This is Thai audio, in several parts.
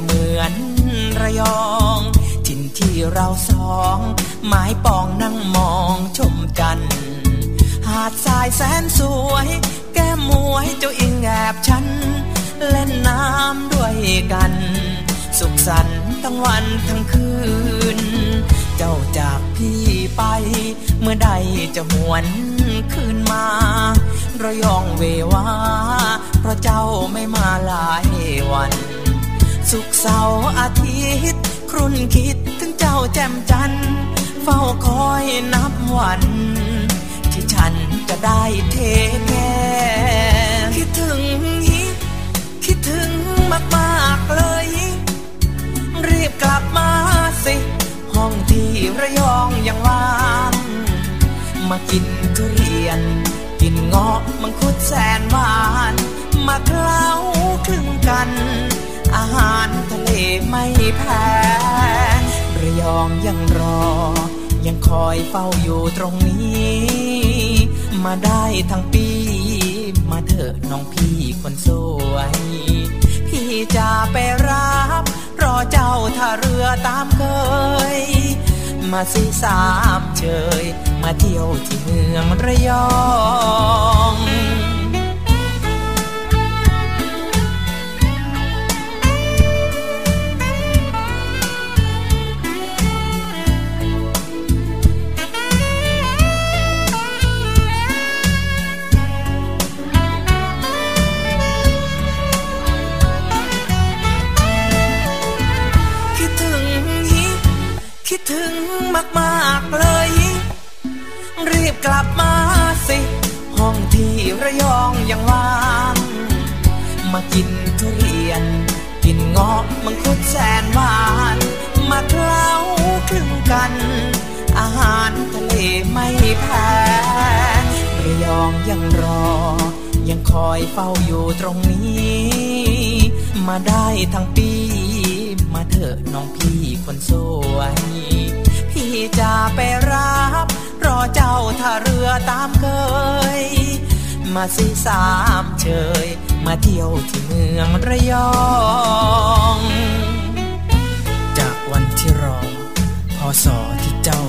จะเหมือนระยองถิ่นที่เราสองหมายปองนั่งมองชมจันหาดทรายแสนสวย แก้มมวยเจ้าอิงแอบฉัน เล่นน้ำด้วยกัน สุขสันต์ทั้งวันทั้งคืน เจ้าจากพี่ไป เมื่อใดจะหวนคืนมาระยองเววาเพราะเจ้าไม่มาหลายวัน สุขเสาร์อาทิตย์ ครุ่นคิดถึงเจ้าแจ่มจันทร์เฝ้าคอยนับวัน ที่ฉันจะได้เทแก่คิดถึงฮิคิดถึงมากๆเลย รีบกลับมาสิ ห้องที่ระยองยังว่างมากินทุเรียน กินเงาะมังคุดแสนหวาน มาเคล้าคลึงกัน อาหารทะเลไม่แพ้ระยองยังรอ ยังคอยเฝ้าอยู่ตรงนี้ มาได้ทั้งปี มาเถอะน้องพี่คนสวย พี่จะไปรับ รอเจ้าท่าเรือตามเคย มาสีสามเชย มาเที่ยวที่เมืองระยอง มากๆเลย รีบกลับมาสิ ห้องที่ระยองยังว่าง มากินทุเรียน กินเงาะมังคุดแสนหวาน มาเคล้าคลึงกัน อาหารทะเลไม่แพ้ระยองยังรอ ยังคอยเฝ้าอยู่ตรงนี้ มาได้ทั้งปี มาเถอะน้องพี่คนสวย พี่จะไปรับ รอเจ้าท่าเรือตามเคย มาสีสามเชย มาเที่ยวที่เมืองระยอง จากวันที่รอพอสอที่เจ้า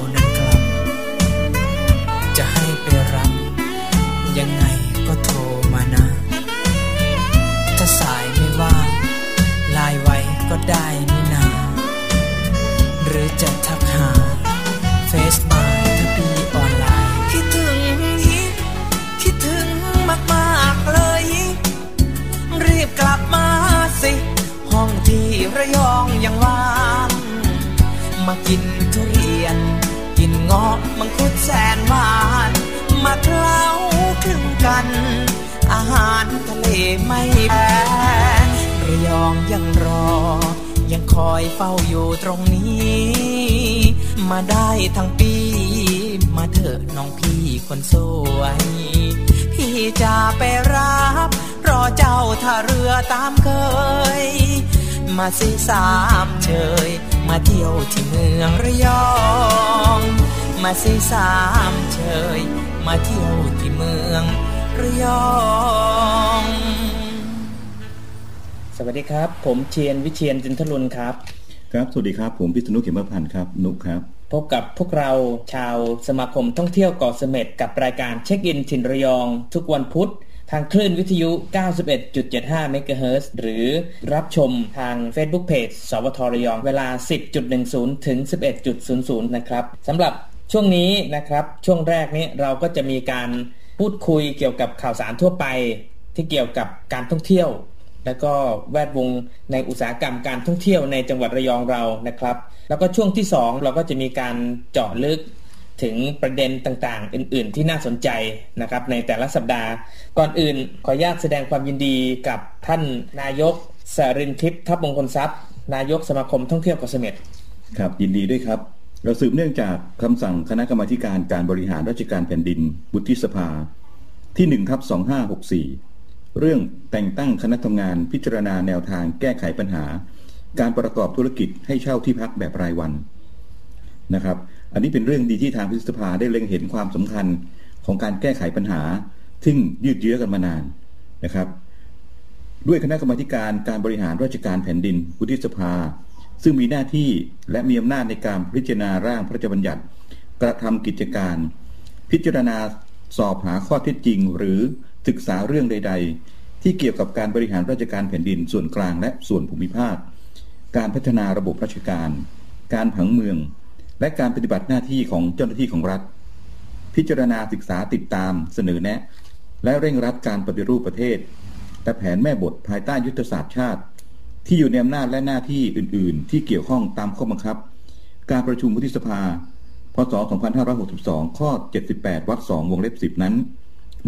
สีสามเชย มาเที่ยวที่เมืองระยอง มาสีสามเชย มาเที่ยวที่เมืองระยอง สวัสดีครับ ผมเชียนวิเชียนจินทลุนครับ ครับ สวัสดีครับ ผมพิษณุเข็มพันธ์ครับ นุกครับพบกับพวกเราชาวสมาคมท่องเที่ยวเกาะเสม็ดกับรายการเช็คอินถิ่นระยอง ทุกวันพุธ ทางคลื่นวิทยุ 91.75 เมกะเฮิรตซ์หรือรับชมทาง Facebook Page สวทระยอง เวลา 10.10 ถึง 11.00 นะครับสำหรับช่วงนี้นะครับ ช่วงแรกนี้เราก็จะมีการพูดคุยเกี่ยวกับข่าวสารทั่วไป ที่เกี่ยวกับการท่องเที่ยว แล้วก็แวดวงในอุตสาหกรรมการท่องเที่ยวในจังหวัดระยองเรานะครับ แล้วก็ช่วงที่ 2 เราก็จะมีการเจาะลึก ถึงประเด็นต่างๆ อื่น ๆ ที่น่าสนใจนะครับ ในแต่ละสัปดาห์ ก่อนอื่นขออนุญาตแสดงความยินดีกับท่านนายกสรินทิพย์ทัพมงคลทรัพย์ นายกสมาคมท่องเที่ยวเกาะเสม็ดครับยินดีด้วยครับเราสืบเนื่องจากคำสั่งคณะกรรมาการการบริหารราชการแผ่นดินบุติสภา ที่1ทับ2564 เรื่องแต่งตั้งคณะทำงานพิจารณาแนวทางแก้ไขปัญหา การประกอบธุรกิจให้เช่าที่พักแบบรายวันนะครับ อันนี้เป็นเรื่องดีที่ทางพิสภาได้เล็งเห็นความสำคัญของการแก้ไขปัญหาซึ่งยืดเยื้อกันมานานนะครับ ด้วยคณะกรรมการการบริหารราชการแผ่นดินวุฒิสภา ซึ่งมีหน้าที่และมีอำนาจในการพิจารณาร่างพระราชบัญญัติ กระทำกิจการ พิจารณาสอบหาข้อเท็จจริง หรือศึกษาเรื่องใด ๆ ที่เกี่ยวกับการบริหารราชการแผ่นดินส่วนกลางและส่วนภูมิภาค การพัฒนาระบบราชการ การผังเมือง และการปฏิบัติหน้าที่ของเจ้าหน้าที่ของรัฐ พิจารณาศึกษาติดตามเสนอแนะ และเร่งรัดการปฏิรูปประเทศ และแผนแม่บทภายใต้ยุทธศาสตร์ชาติ ที่อยู่ในอำนาจและหน้าที่อื่น ๆ ที่เกี่ยวข้องตามข้อบังคับ การประชุมวุฒิสภา พศ 2562 ข้อ 78 วรรค 2 วงเล็บ 10 นั้น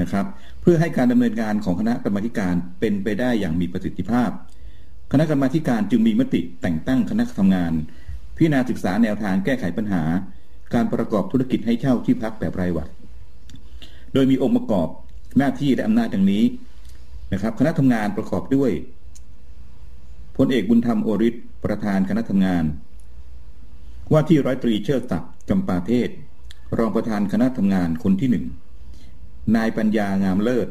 นะครับ เพื่อให้การดำเนินงานของคณะกรรมาการเป็นไปได้อย่างมีประสิทธิภาพ คณะกรรมาการจึงมีมติแต่งตั้งคณะทำงาน พิจารณาศึกษาแนวทางแก้ไขปัญหา การประกอบธุรกิจให้เช่าที่พักแบบรายวันโดยมีองค์ประกอบหน้าที่และอำนาจดังนี้นะครับ คณะทำงานประกอบด้วยพลเอกบุญธรรมโอริศประธานคณะทำงาน ว่าที่ร้อยตรีเชิดศักดิ์จำปาเทศ รองประธานคณะทำงานคนที่หนึ่งนายปัญญางามเลิศ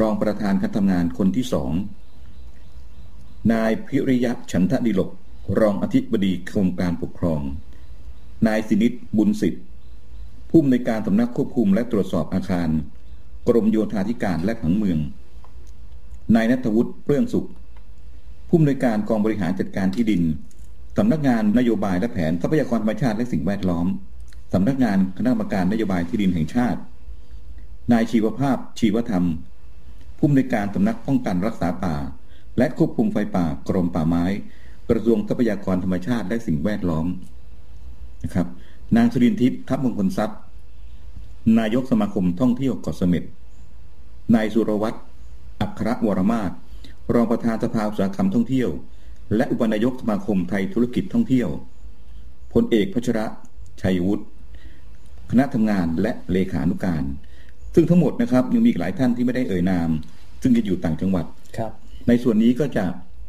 รองประธานคณะทำงานคนที่สองนายพิริยะฉันทะดิลก รองอธิบดีกรมการปกครอง นายสินิตบุญสิทธิ์ผู้อำนวยการสำนักควบคุมและตรวจสอบอาคาร กรมโยธาธิการและผังเมือง นายนัทวุฒิเปรื่องสุข ผู้อำนวยการกองบริหารจัดการที่ดินสำนักงานนโยบายและแผนทรัพยากรธรรมชาติและสิ่งแวดล้อมสำนักงานคณะกรรมการนโยบายที่ดินแห่งชาติ นายชีวภาพ ชีวธรรม ผู้อำนวยการสำนักป้องกันรักษาป่า และควบคุมไฟป่ากรมป่าไม้ กระทรวงทรัพยากรธรรมชาติและสิ่งแวดล้อมนะครับ นางสุรินทิพย์ทัพมงคลทรัพย์ นายกสมาคมท่องเที่ยวเกาะเสม็ดนายสุรวัตรอัครวรมาศรองประธานสภาอุตสาหกรรมท่องเที่ยว และอุปนายกสมาคมไทยธุรกิจท่องเที่ยวพลเอกพัชระชัยวุฒิคณะทำงานและเลขานุการ ซึ่งทั้งหมดนะครับยังมีอีกหลายท่านที่ไม่ได้เอ่ยนาม ซึ่งจะอยู่ต่างจังหวัดครับ ในส่วนนี้ก็จะ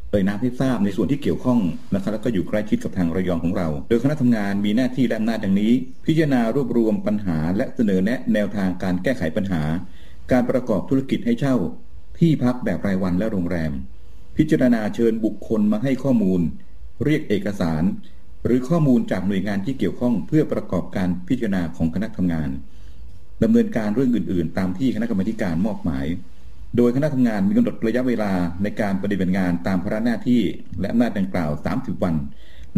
เอ่ยนามให้ทราบในส่วนที่เกี่ยวข้องนะครับแล้วก็อยู่ใกล้ชิดกับทางระยองของเรา โดยคณะทำงานมีหน้าที่และอำนาจดังนี้ พิจารณารวบรวมปัญหา และเสนอแนะแนวทางการแก้ไขปัญหา การประกอบธุรกิจให้เช่า ที่พักแบบรายวันและโรงแรม พิจารณาเชิญบุคคลมาให้ข้อมูล เรียกเอกสาร หรือข้อมูลจากหน่วยงานที่เกี่ยวข้อง เพื่อประกอบการพิจารณาของคณะทำงานดำเนินการเรื่องอื่น ๆ ตามที่คณะกรรมการมอบหมาย โดยคณะทำงานมีกำหนดระยะเวลาในการปฏิบัติงานตามพระหน้าที่และอำนาจดังกล่าว 30 วัน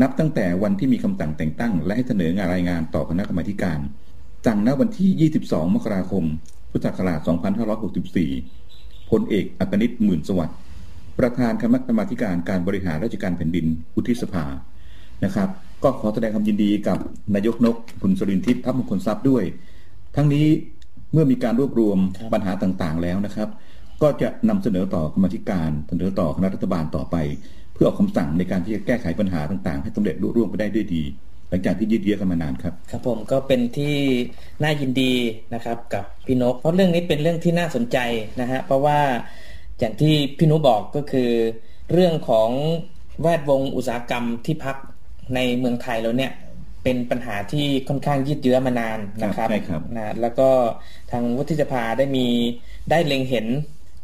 นับตั้งแต่วันที่มีคำสั่งแต่งตั้ง และให้เสนองานรายงานต่อคณะกรรมการสั่งณวันที่ 22 มกราคม พุทธศักราช 2564 พลเอกอักนิตหมื่นสวัสดิ์ ประธานคณะกรรมาการการบริหารราชการแผ่นดินอุทิสภา นะครับ ก็ขอแสดงความยินดีกับนายกนกคุณสรินทิพย์ทัพมงคลทรัพย์ด้วย ทั้งนี้เมื่อมีการรวบรวมปัญหาต่างๆแล้วนะครับ ก็จะนำเสนอต่อกรรมธิการเสนอต่อคณะรัฐบาลต่อไป เพื่อออกคำสั่งในการที่จะแก้ไขปัญหาต่างๆ ให้สำเร็จรุ่ร่วงไปได้ด้วยดี หลังจากที่ยืดเยื้อกันมานานครับ ครับผมก็เป็นที่น่ายินดีนะครับกับพี่นก เพราะเรื่องนี้เป็นเรื่องที่น่าสนใจนะฮะเพราะว่าอย่างที่พี่นุบอกก็คือ เรื่องของแวดวงอุตสาหกรรมที่พักในเมืองไทยแล้วเนี่ยเป็นปัญหาที่ค่อนข้างยืดเยื้อมานานนะครับใช่ครับนะแล้วก็ทางวุฒิสภาได้มีได้เล็งเห็น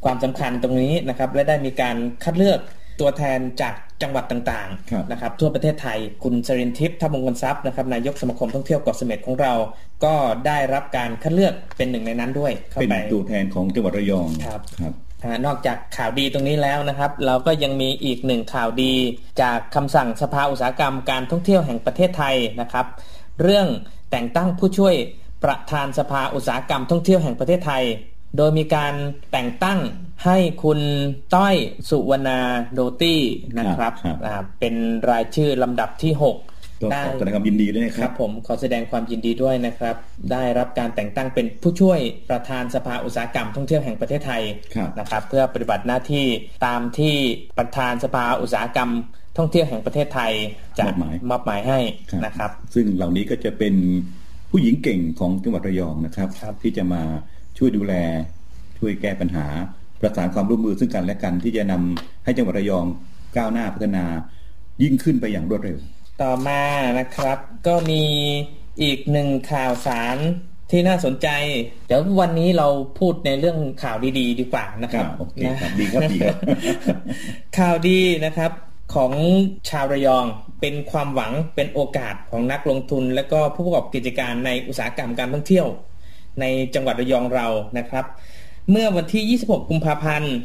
ความสำคัญตรงนี้นะครับ และได้มีการคัดเลือกตัวแทนจากจังหวัดต่างๆนะครับทั่วประเทศไทยคุณสรินทิพย์ทัพมงคลทรัพย์นะครับนายกสมาคมท่องเที่ยวเกาะเสม็ดของเรา ก็ได้รับการคัดเลือกเป็นหนึ่งในนั้นด้วยเป็นตัวแทนของจังหวัดระยองครับครับนอกจากข่าวดีตรงนี้แล้วนะครับ เราก็ยังมีอีกหนึ่งข่าวดี จากคำสั่งสภาอุตสาหกรรมการท่องเที่ยวแห่งประเทศไทยนะครับ เรื่องแต่งตั้งผู้ช่วยประธานสภาอุตสาหกรรมท่องเที่ยวแห่งประเทศไทย โดยมีการแต่งตั้งให้คุณต้อยสุวรรณาโดตี้นะครับเป็นรายชื่อลำดับที่ 6ก็ขอแสดงความยินดีด้วยนะครับผมขอแสดงความยินดีด้วยนะครับ ได้รับการแต่งตั้งเป็นผู้ช่วยประธานสภาอุตสาหกรรมท่องเที่ยวแห่งประเทศไทยนะครับ เพื่อปฏิบัติหน้าที่ตามที่ประธานสภาอุตสาหกรรมท่องเที่ยวแห่งประเทศไทยจะมอบหมายให้นะครับ ซึ่งเหล่านี้ก็จะเป็นผู้หญิงเก่งของจังหวัดระยองนะครับรบที่จะมา ช่วยดูแล ช่วยแก้ปัญหา ประสานความร่วมมือซึ่งกันและกันที่จะนำให้จังหวัดระยองก้าวหน้าพัฒนายิ่งขึ้นไปอย่างรวดเร็ว ต่อมานะครับ ก็มีอีกหนึ่งข่าวสารที่น่าสนใจ เดี๋ยววันนี้เราพูดในเรื่องข่าวดีๆดีกว่านะครับโอเคครับดีครับดีครับข่าวดีนะครับของชาวระยองเป็นความหวังเป็นโอกาสของนักลงทุน และก็ผู้ประกอบกิจการในอุตสาหกรรมการท่องเที่ยว ในจังหวัดระยองเรานะครับเมื่อวันที่ 26 กุมภาพันธ์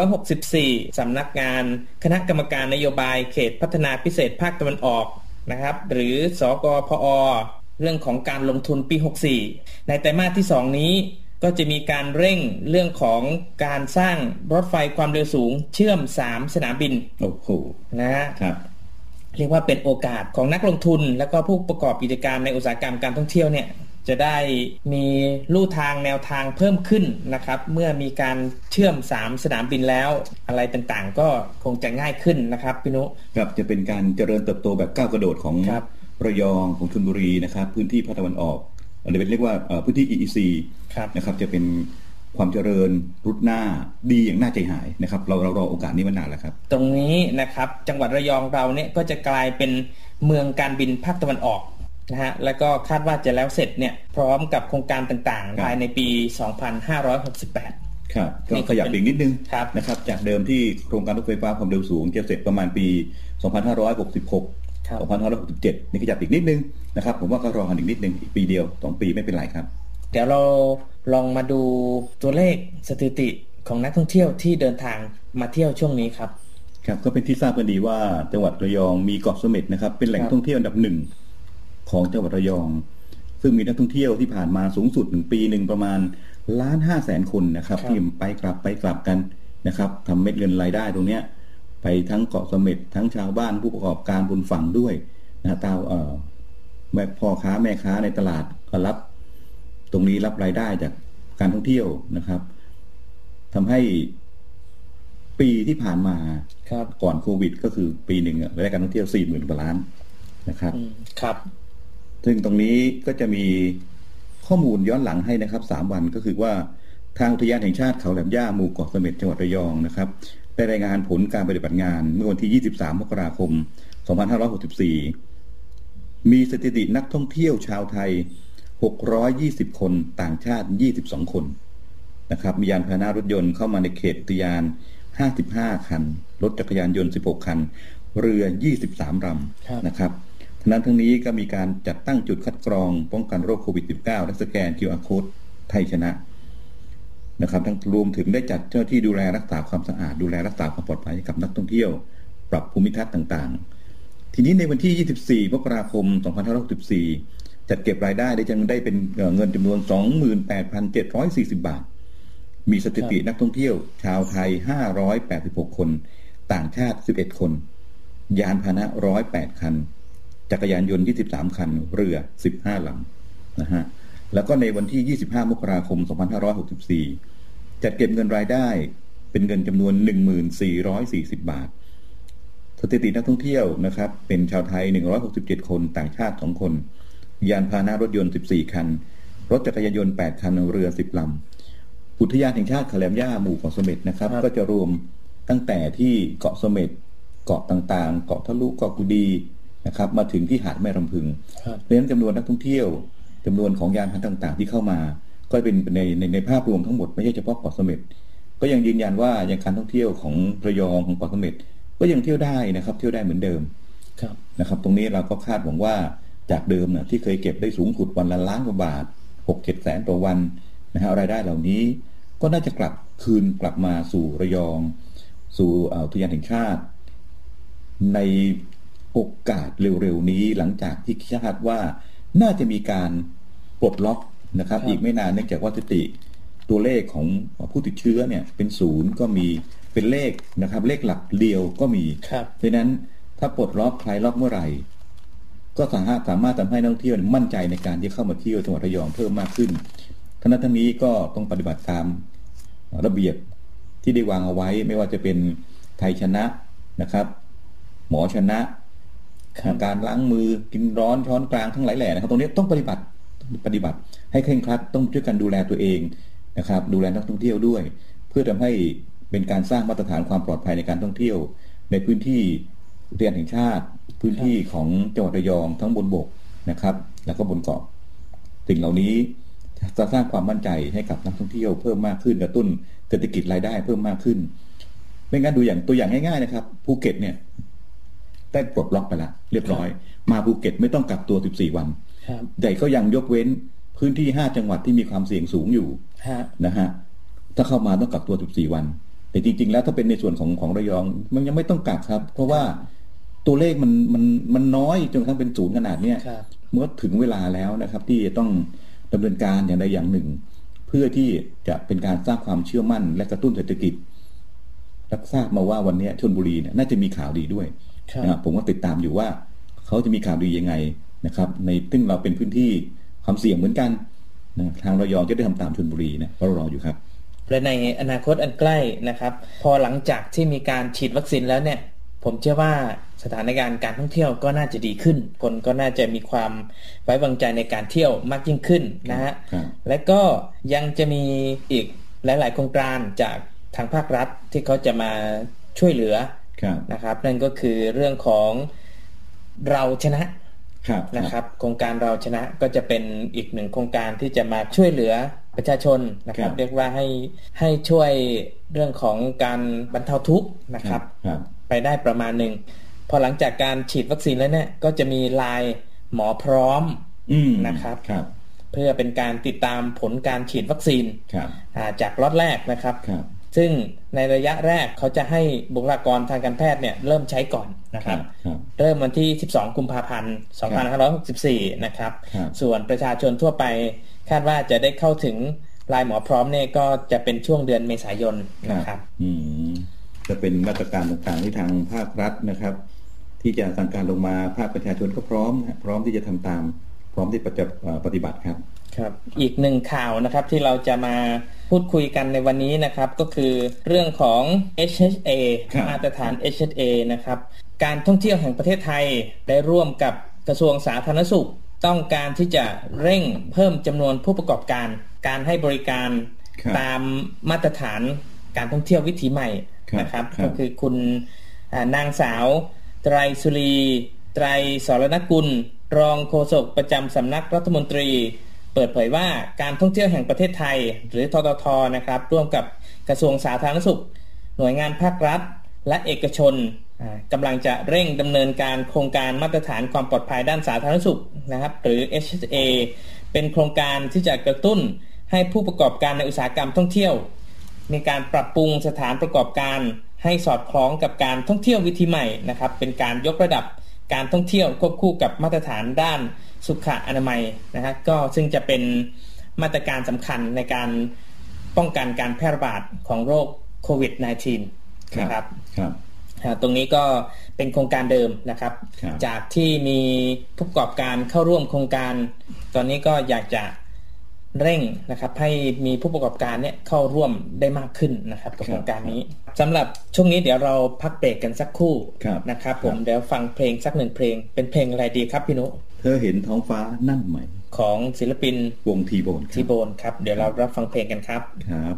2564 สำนักงานคณะกรรมการนโยบายเขตพัฒนาพิเศษภาคตะวันออกนะครับ หรือสอกพอ เรื่องของการลงทุนปี 64 ในไตรมาสที่ 2 นี้ก็จะมีการเร่งเรื่องของการสร้างรถไฟความเร็วสูงเชื่อม 3 สนามบิน โอ้โห นะฮะครับ เรียกว่าเป็นโอกาสของนักลงทุน และก็ผู้ประกอบกิจการในอุตสาหกรรมการท่องเที่ยวเนี่ย จะได้มีลู่ทางแนวทางเพิ่มขึ้นนะครับ เมื่อมีการเชื่อม 3 สนามบินแล้วอะไรต่างๆ ก็คงจะง่ายขึ้นนะครับพี่นุครับจะเป็นการเจริญเติบโตแบบก้าวกระโดดของครับระยองของชลบุรีนะครับ พื้นที่ภาคตะวันออกอันนี้เป็นเรียกว่าเอ่อพื้นที่ EEC ครับนะครับจะเป็นความเจริญรุดหน้าดีอย่างน่าใจหายนะครับ เราเรารอโอกาสนี้มานานแล้วครับ ตรงนี้นะครับจังหวัดระยองเราเนี่ยก็จะกลายเป็นเมืองการบินภาคตะวันออก นะฮะแล้วก็คาดว่าจะแล้วเสร็จเนี่ยพร้อมกับโครงการต่างครับๆภายในปี 2568 ครับก็นี่ก็ขยับเป็นอีกนิดนึงครับนะครับจากเดิมที่โครงการรถไฟฟ้าความเร็วสูงจะเสร็จประมาณปี 2566ครับ2567 นี่ขยับอีกนิดนึงนะครับผมว่าก็รอกันอีกนิดนึงอีกปีเดียวสองปีไม่เป็นไรครับ เดี๋ยวเราลองมาดูตัวเลขสถิติของนักท่องเที่ยวที่เดินทางมาเที่ยวช่วงนี้ครับครับก็เป็นที่ทราบกันดีว่าจังหวัดระยองมีเกาะเสม็ดนะครับเป็นแหล่งครับท่องเที่ยวอันดับหนึ่ง ของจังหวัดระยอง ซึ่งมีนักท่องเที่ยวที่ผ่านมาสูงสุดหนึ่งปีหนึ่งประมาณล้านห้าแสนคนนะครับครับที่ไปกลับไปกลับกันนะครับทำเม็ดเงินรายได้ตรงเนี้ยไปทั้งเกาะเสม็ดทั้งชาวบ้านผู้ประกอบการบนฝั่งด้วยนะตามเอ่อแม่พ่อค้าแม่ค้าในตลาดก็รับ ตรงนี้รับรายได้จากการท่องเที่ยวนะครับทำให้ปีที่ผ่านมาครับก่อนโควิด ก็คือปีหนึ่งอะรายได้การท่องเที่ยวสี่หมื่นกว่าล้านนะครับอืมครับ ซึ่งตรงนี้ก็จะมีข้อมูลย้อนหลังให้นะครับสามวันก็คือว่าทางอุทยานแห่งชาติเขาแหลมย่าหมู่เกาะเสม็ดจังหวัดระยองนะครับได้รายงานผลการปฏิบัติงานเมื่อวันที่ 23 มกราคม 2564 มีสถิตินักท่องเที่ยวชาวไทย 620 คนต่างชาติ 22 คนนะครับมียานพาหนะรถยนต์เข้ามาในเขตอุทยาน 55 คัน รถจักรยานยนต์ 16 คัน เรือ 23ลำนะครับ ทั้งนั้นทั้งนี้ก็มีการจัดตั้งจุดคัดกรองป้องกันโรคโควิด -19 และสแกน QR Code ไทยชนะนะครับ ทั้งรวมถึงได้จัดเจ้าหน้าที่ดูแลรักษาความสะอาดดูแลรักษาความปลอดภัยให้กับนักท่องเที่ยว ปรับภูมิทัศน์ต่างๆ ทีนี้ในวันที่ 24มกราคม 2564 จัดเก็บรายได้ได้จังได้เป็นเอ่อเงินจำนวน 28,740 บาท มีสถิตินักท่องเที่ยว ชาวไทย 586 คน ต่างชาติ 11 คน ยานพาหนะ 108 คัน จักรยานยนต์ 23 คัน เรือ 15 ลำนะฮะแล้วก็ในวันที่ 25 มกราคม 2564 จัดเก็บเงินรายได้เป็นเงินจำนวน 1440 บาท สถิตินักท่องเที่ยวนะครับ เป็นชาวไทย 167 คน ต่างชาติ 2 คน ยานพาหนะรถยนต์ 14 คัน รถจักรยานยนต์ 8 คัน เรือ 10 ลำ อุทยานแห่งชาติขแหลมย่าหมู่เกาะเสม็ดนะครับครับก็จะรวมตั้งแต่ที่เกาะเสม็ด เกาะต่างๆ เกาะทะลุ เกาะกุดี นะครับ มาถึงที่หาดแม่รำพึงครับเพราะฉะนั้นจำนวนนักท่องเที่ยวจำนวนของยานพาหนะต่าง ๆ ที่เข้ามา ก็เป็นในในในภาพรวมทั้งหมดไม่ใช่เฉพาะเกาะเสม็ดก็ยังยืนยันว่ายังการท่องเที่ยวของระยองของเกาะเสม็ดก็ยังเที่ยวได้นะครับ เที่ยวได้เหมือนเดิมครับนะครับ ตรงนี้เราก็คาดหวังว่าจากเดิมนะที่เคยเก็บได้สูงสุดวันละล้านกว่าบาทหกเจ็ดแสนต่อวันนะฮะรายได้เหล่านี้ ก็น่าจะกลับคืนกลับมาสู่ระยอง สู่เอ่ออุทยานแห่งชาติ ในโอ กาสเร็วๆนี้หลังจากที่คาดว่าน่าจะมีการปลดล็อกนะครับครับอีกไม่นานเนื่องจากว่าสถิติตัวเลขของผู้ติดเชื้อเนี่ยเป็นศูนย์ก็มีเป็นเลขนะครับ เลขหลักเดียวก็มีครับเพราะฉะนั้นถ้าปลดล็อกคลายล็อกเมื่อไหร่ ก็สามารถสามารถทำให้นักท่องเที่ยวมั่นใจในการที่เข้ามาเที่ยวจังหวัดระยองเพิ่มมากขึ้นทั้งนั้นทั้งนี้ก็ต้องปฏิบัติตามระเบียบที่ได้วางเอาไว้ ไม่ว่าจะเป็นไทยชนะนะครับ หมอชนะครับ การล้างมือกินร้อนช้อนกลางทั้งหลายแหล่นะครับตรงนี้ต้องปฏิบัติปฏิบัติ ให้เคร่งครัดต้องช่วยกันดูแลตัวเองนะครับ ดูแลนักท่องเที่ยวด้วย เพื่อทำให้เป็นการสร้างมาตรฐานความปลอดภัยในการท่องเที่ยว ในพื้นที่อุทยานแห่งชาติ พื้นที่ของจังหวัดระยองทั้งบนบกนะครับ แล้วก็บนเกาะสิ่งเหล่านี้จะสร้างความมั่นใจให้กับนักท่องเที่ยวเพิ่มมากขึ้นกระตุ้นเศรษฐกิจรายได้เพิ่มมากขึ้น ไม่งั้นดูอย่างตัวอย่างง่ายๆนะครับภูเก็ตเนี่ย ได้ปลดล็อกไปแล้วเรียบร้อย มาภูเก็ตไม่ต้องกักตัว 14 วันแต่ก็ยังยกเว้นพื้นที่ 5 จังหวัดที่มีความเสี่ยงสูงอยู่นะฮะถ้าเข้ามาต้องกักตัว 14 วัน แต่จริง ๆ แล้วถ้าเป็นในส่วนของของระยองมันยังไม่ต้องกักครับ เพราะว่าตัวเลขมันมันมันน้อยจนกระทั่งเป็นศูนย์ขนาดเนี้ยเมื่อถึงเวลาแล้วนะครับ ที่จะต้องดำเนินการอย่างใดอย่างหนึ่ง เพื่อที่จะเป็นการสร้างความเชื่อมั่นและกระตุ้นเศรษฐกิจรับทราบมาว่าวันนี้ชนบุรีเนี่ยน่าจะมีข่าวดีด้วย นะผมก็ติดตามอยู่ว่าเขาจะมีข่าวดียังไงนะครับ ในซึ่งเราเป็นพื้นที่ความเสี่ยงเหมือนกันนะทางระยองจะได้ทำตามชนบุรีนะเรารออยู่ครับและในอนาคตอันใกล้นะครับ พอหลังจากที่มีการฉีดวัคซีนแล้วเนี่ย ผมเชื่อว่าสถานการณ์การท่องเที่ยวก็น่าจะดีขึ้น คนก็น่าจะมีความไว้วางใจในการเที่ยวมากยิ่งขึ้นนะฮะและก็ยังจะมีอีกหลาย ๆ โครงการจากทางภาครัฐที่เขาจะมาช่วยเหลือ นะครับ นั่นก็คือเรื่องของเราชนะนะครับ โครงการเราชนะก็จะเป็นอีกหนึ่งโครงการที่จะมาช่วยเหลือประชาชนนะครับ เรียกว่าให้ให้ช่วยเรื่องของการบรรเทาทุกข์นะครับ ไปได้ประมาณหนึ่งพอหลังจากการฉีดวัคซีนแล้วเนี่ยก็จะมีลายหมอพร้อมนะครับรบเพื่อเป็นการติดตามผลการฉีดวัคซีนจากล็อตแรกนะครับรบ ซึ่งในระยะแรกเขาจะให้บุคลากรทางการแพทย์เนี่ยเริ่มใช้ก่อนนะครับ เริ่มวันที่ 12 กุมภาพันธ์ 2564 นะครับ ส่วนประชาชนทั่วไปคาดว่าจะได้เข้าถึงลายหมอพร้อมเนี่ยก็จะเป็นช่วงเดือนเมษายนนะครับอืมจะเป็นมาตรการต่างๆที่ทางภาครัฐนะครับ ที่จะสั่งการลงมาภาคประชาชนก็พร้อม พร้อมที่จะทำตาม พร้อมที่จะปฏิบัติครับ ครับอีกหนึ่งข่าวนะครับที่เราจะมาพูดคุยกันในวันนี้นะครับก็คือเรื่องของ HHA มาตรฐาน HHA นะครับการท่องเที่ยวแห่งประเทศไทยได้ร่วมกับกระทรวงสาธารณสุข ต้องการที่จะเร่งเพิ่มจำนวนผู้ประกอบการ การให้บริการตามมาตรฐานการท่องเที่ยววิถีใหม่นะครับก็คือคุณนางสาวไตรสุรีไตรสรณกุล รองโฆษกประจำสำนักรัฐมนตรี เปิดเผยว่าการท่องเที่ยวแห่งประเทศไทย หรือทททนะครับ ร่วมกับกระทรวงสาธารณสุข หน่วยงานภาครัฐ และเอกชนกำลังจะเร่งดำเนินการโครงการมาตรฐานความปลอดภัยด้านสาธารณสุขนะครับ หรือ HSA เป็นโครงการที่จะกระตุ้นให้ผู้ประกอบการในอุตสาหกรรมท่องเที่ยว มีการปรับปรุงสถานประกอบการให้สอดคล้องกับการท่องเที่ยววิธีใหม่นะครับ เป็นการยกระดับ การท่องเที่ยวควบคู่กับมาตรฐานด้านสุขอนามัยนะฮะก็ซึ่งจะเป็นมาตรการสำคัญในการป้องกันการแพร่ระบาดของโรคโควิด -19 นะครับครับตรงนี้ก็เป็นโครงการเดิมนะครับ จากที่มีผู้ประกอบการเข้าร่วมโครงการ ตอนนี้ก็อยากจะ เร่งนะครับให้มีผู้ประกอบการเนี่ยเข้าร่วมได้มากขึ้นนะครับกับโครงการนี้สำหรับช่วงนี้เดี๋ยวเราพักเบรกกันสักครู่นะครับผมเดี๋ยวฟังเพลงสักหนึ่งเพลง เป็นเพลงอะไรดีครับพี่นุเธอเห็นท้องฟ้านั่นไหม ของศิลปินวงทีโบนทีโบนครับ เดี๋ยวเรารับฟังเพลงกันครับครับ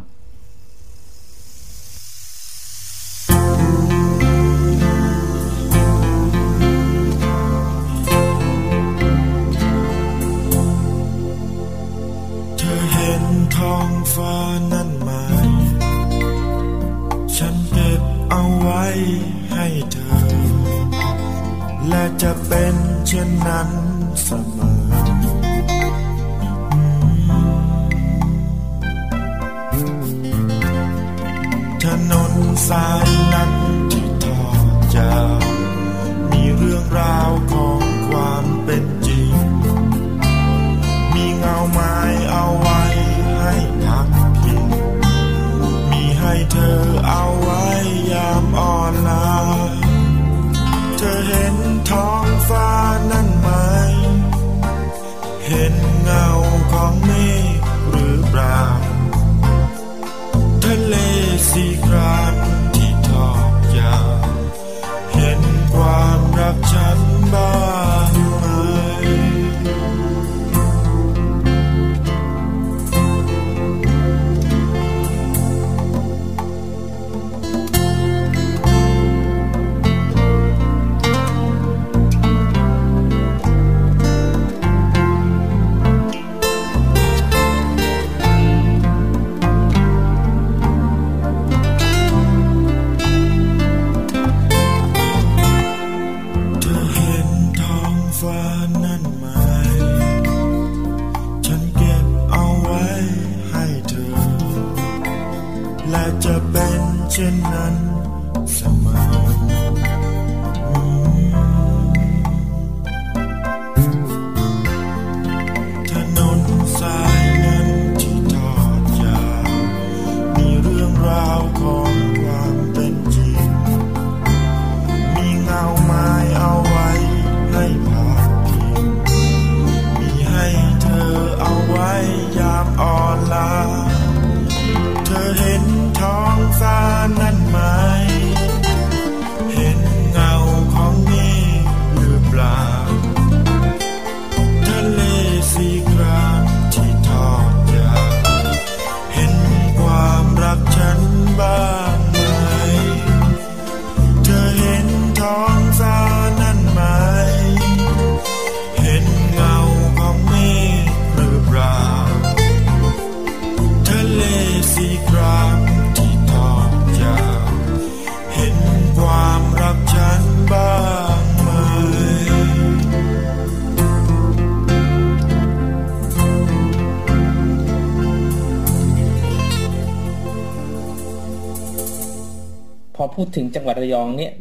พูดถึงจังหวัดระยองเนี่ย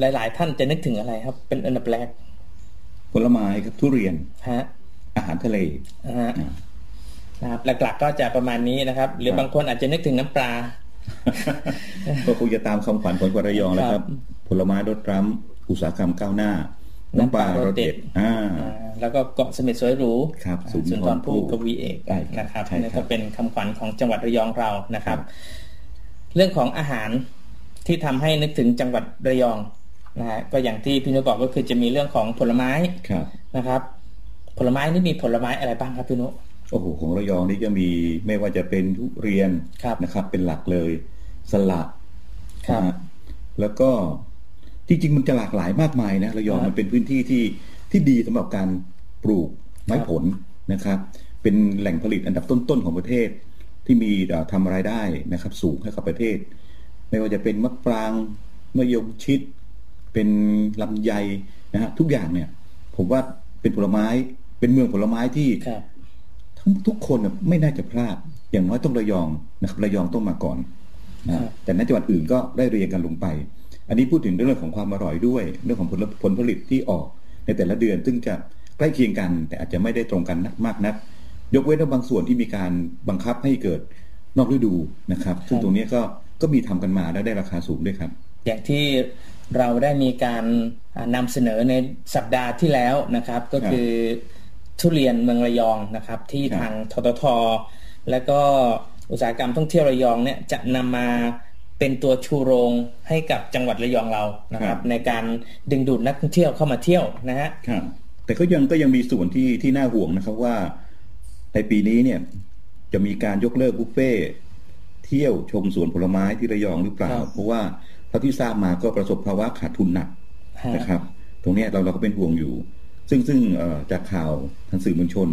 หลาย ๆ ท่านจะนึกถึงอะไรครับ เป็นอันดับแรกผลไม้ครับทุเรียนฮะอาหารทะเลนะฮะนะครับหลัก ๆ ก็จะประมาณนี้นะครับ หรือบางคนอาจจะนึกถึงน้ำปลาก็คงจะตามคำขวัญของคนระยองแล้วครับ ผลไม้รสร้ำอุตสาหกรรมก้าวหน้าน้ำปลารสเด็ดอ่าอ่าแล้วก็เกาะเสม็ดสวยหรูครับอ่าสุนทรสุนทรภู่ภู่กวีเอกใช่ครับนะครับใช่ครับนี่ก็เป็นคำขวัญของจังหวัดระยองเรานะครับครับเรื่องของอาหาร ที่ทำให้นึกถึงจังหวัดระยองนะฮะก็อย่างที่พี่นุบอกก็คือจะมีเรื่องของผลไม้ครับนะครับ ผลไม้นี่มีผลไม้อะไรบ้างครับพี่นุโอ้โหของระยองนี่ก็มีไม่ว่าจะเป็นทุเรียนครับนะครับ เป็นหลักเลยสลัดครับนะฮะแล้วก็จริงๆมันจะหลากหลายมากมายนะระยองครับมันเป็นพื้นที่ที่ที่ดีสำหรับการปลูกไม้ครับผลนะครับ เป็นแหล่งผลิตอันดับต้นๆของประเทศ ที่มีเอ่อทำรายได้นะครับ สูงให้กับประเทศ ไม่ว่าจะเป็นมะปรางมะยงชิด เป็นลำไยนะฮะทุกอย่างเนี่ย ผมว่าเป็นผลไม้เป็นเมืองผลไม้ที่ครับทั้งทุกคนน่ะไม่น่าจะพลาด อย่างน้อยต้องระยองนะครับระยองต้องมาก่อนนะครับแต่ในจังหวัดอื่นก็ได้เรียงกันลงไป อันนี้พูดถึงเรื่องของความอร่อยด้วย เรื่องของผลผลผลิตที่ออกในแต่ละเดือน ซึ่งจะใกล้เคียงกัน แต่อาจจะไม่ได้ตรงกันนักมากนัก ยกเว้นว่าบางส่วนที่มีการบังคับให้เกิดนอกฤดูนะครับ ซึ่งตรงนี้ก็ ก็มีทำกันมาและได้ราคาสูงด้วยครับ อย่างที่เราได้มีการอ่านำเสนอในสัปดาห์ที่แล้วนะครับ ก็คือทุเรียนเมืองระยองนะครับ ที่ครับทางททท และก็อุตสาหกรรมท่องเที่ยวระยองเนี่ยจะนำมาเป็นตัวชูโรงให้กับจังหวัดระยองเรานะครับ ในการดึงดูดนักท่องเที่ยวเข้ามาเที่ยวนะฮะครับแต่ก็ยังก็ยังมีส่วนที่ที่น่าห่วงนะครับว่า ในปีนี้เนี่ยจะมีการยกเลิกบุฟเฟ่ต์ เที่ยวชมสวนผลไม้ที่ระยองหรือเปล่าครับเพราะว่าเท่าที่ทราบมาก็ประสบภาวะขาดทุนหนักฮะนะครับ ตรงเนี้ยเราเราก็เป็นห่วงอยู่ ซึ่งซึ่งเอ่อจากข่าวทางสื่อมวลชน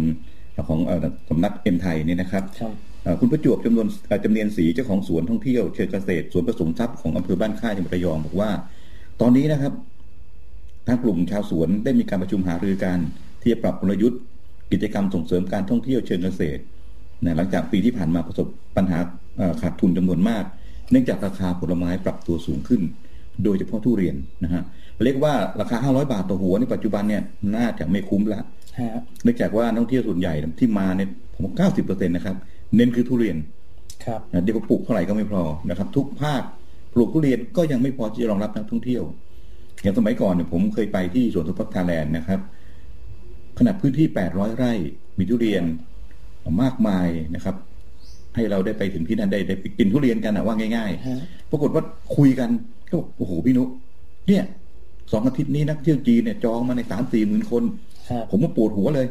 ของเอ่อสำนักเอ็มไทยเนี่ยนะครับครับเอ่อคุณประจวบจำนวนเอ่อจำเนียนศรีเจ้าของสวนท่องเที่ยวเชิงเกษตรสวนผสมทรัพย์ของอำเภอบ้านค่ายจังหวัดระยองบอกว่า ตอนนี้นะครับทางกลุ่มชาวสวนได้มีการประชุมหารือกันที่จะปรับกลยุทธ์ กิจกรรมส่งเสริมการท่องเที่ยวเชิงเกษตรนะหลังจากปีที่ผ่านมาประสบปัญหาเอ่อ ขาดทุนจำนวนมาก เนื่องจากราคาผลไม้ปรับตัวสูงขึ้น โดยเฉพาะทุเรียนนะฮะเรียกว่าราคา 500 บาทต่อหัวในปัจจุบันเนี่ยน่าจะไม่คุ้มละฮะเนื่องจากว่านักท่องเที่ยวส่วนใหญ่ที่มาเนี่ยผมว่า90%นะครับ เน้นคือทุเรียนครับนะเดี๋ยวก็ปลูกเท่าไหร่ก็ไม่พอนะครับ ทุกภาคปลูกทุเรียนก็ยังไม่พอที่จะรองรับนักท่องเที่ยว อย่างสมัยก่อนเนี่ยผมเคยไปที่สวนทุพักทาแลนด์นะครับขนาดพื้นที่ 800 ไร่ มีทุเรียนมากมายนะครับ ให้เราได้ไปถึงที่นั่นได้ได้ไปกินทุเรียนกันนะว่าง่ายฮะๆปรากฏว่าคุยกันก็บอกโอ้โหพี่นุเนี่ยสองอาทิตย์นี้นักเที่ยวจีนเนี่ยจองมาในสามสี่หมื่นคนครับผมก็ปวดหัวเลย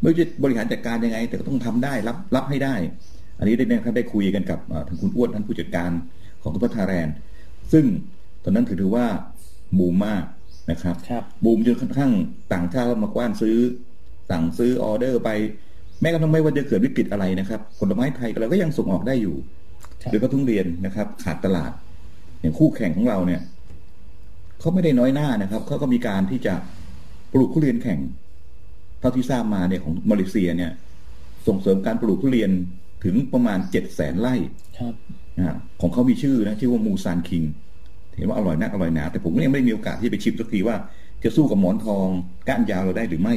ไม่รู้จะบริหารจัดการยังไง แต่ก็ต้องทำได้รับรับให้ได้ อันนี้ได้นะครับได้คุยกันกับเอ่อทางคุณอ้วนท่านผู้จัดการของทุพัทาแรนด์ซึ่งตอนนั้นถือว่าบูมมากนะครับครับบูมจนค่อนข้างต่างชาติมากว้านซื้อ สั่งซื้อออเดอร์ไป แม้กระทั่งไม่ว่าจะเกิดวิกฤตอะไรนะครับผลไม้ไทยเราก็ยังส่งออกได้อยู่ครับโดยเฉพาะทุเรียนนะครับ ขาดตลาด อย่างคู่แข่งของเราเนี่ยเขาไม่ได้น้อยหน้านะครับเขาก็มีการที่จะปลูกทุเรียนแข่ง เท่าที่ทราบมาเนี่ยของมาเลเซียเนี่ย ส่งเสริมการปลูกทุเรียนถึงประมาณเจ็ดแสนไร่ครับนะฮะของเขามีชื่อนะชื่อว่ามูซานคิง เห็นว่าอร่อยนักอร่อยหนา แต่ผมก็ยังไม่ได้มีโอกาสที่ไปชิมสักทีว่าจะสู้กับหมอนทองก้านยาวเราได้หรือไม่